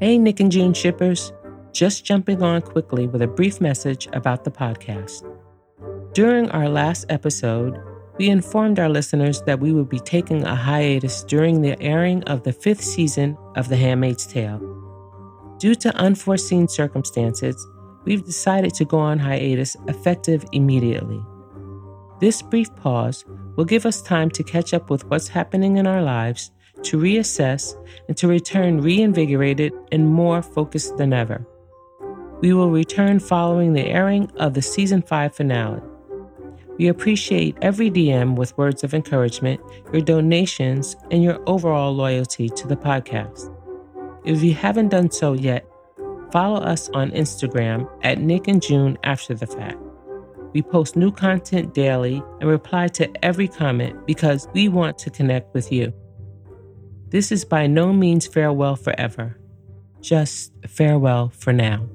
Hey, Nick and June shippers. Just jumping on quickly with a brief message about the podcast. During our last episode, we informed our listeners that we would be taking a hiatus during the airing of the fifth season of The Handmaid's Tale. Due to unforeseen circumstances, we've decided to go on hiatus effective immediately. This brief pause will give us time to catch up with what's happening in our lives, to reassess, and to return reinvigorated and more focused than ever. We will return following the airing of the season 5 finale. We appreciate every DM with words of encouragement, your donations, and your overall loyalty to the podcast. If you haven't done so yet, follow us on Instagram at Nick and June After the Fact. We post new content daily and reply to every comment because we want to connect with you. This is by no means farewell forever, just farewell for now.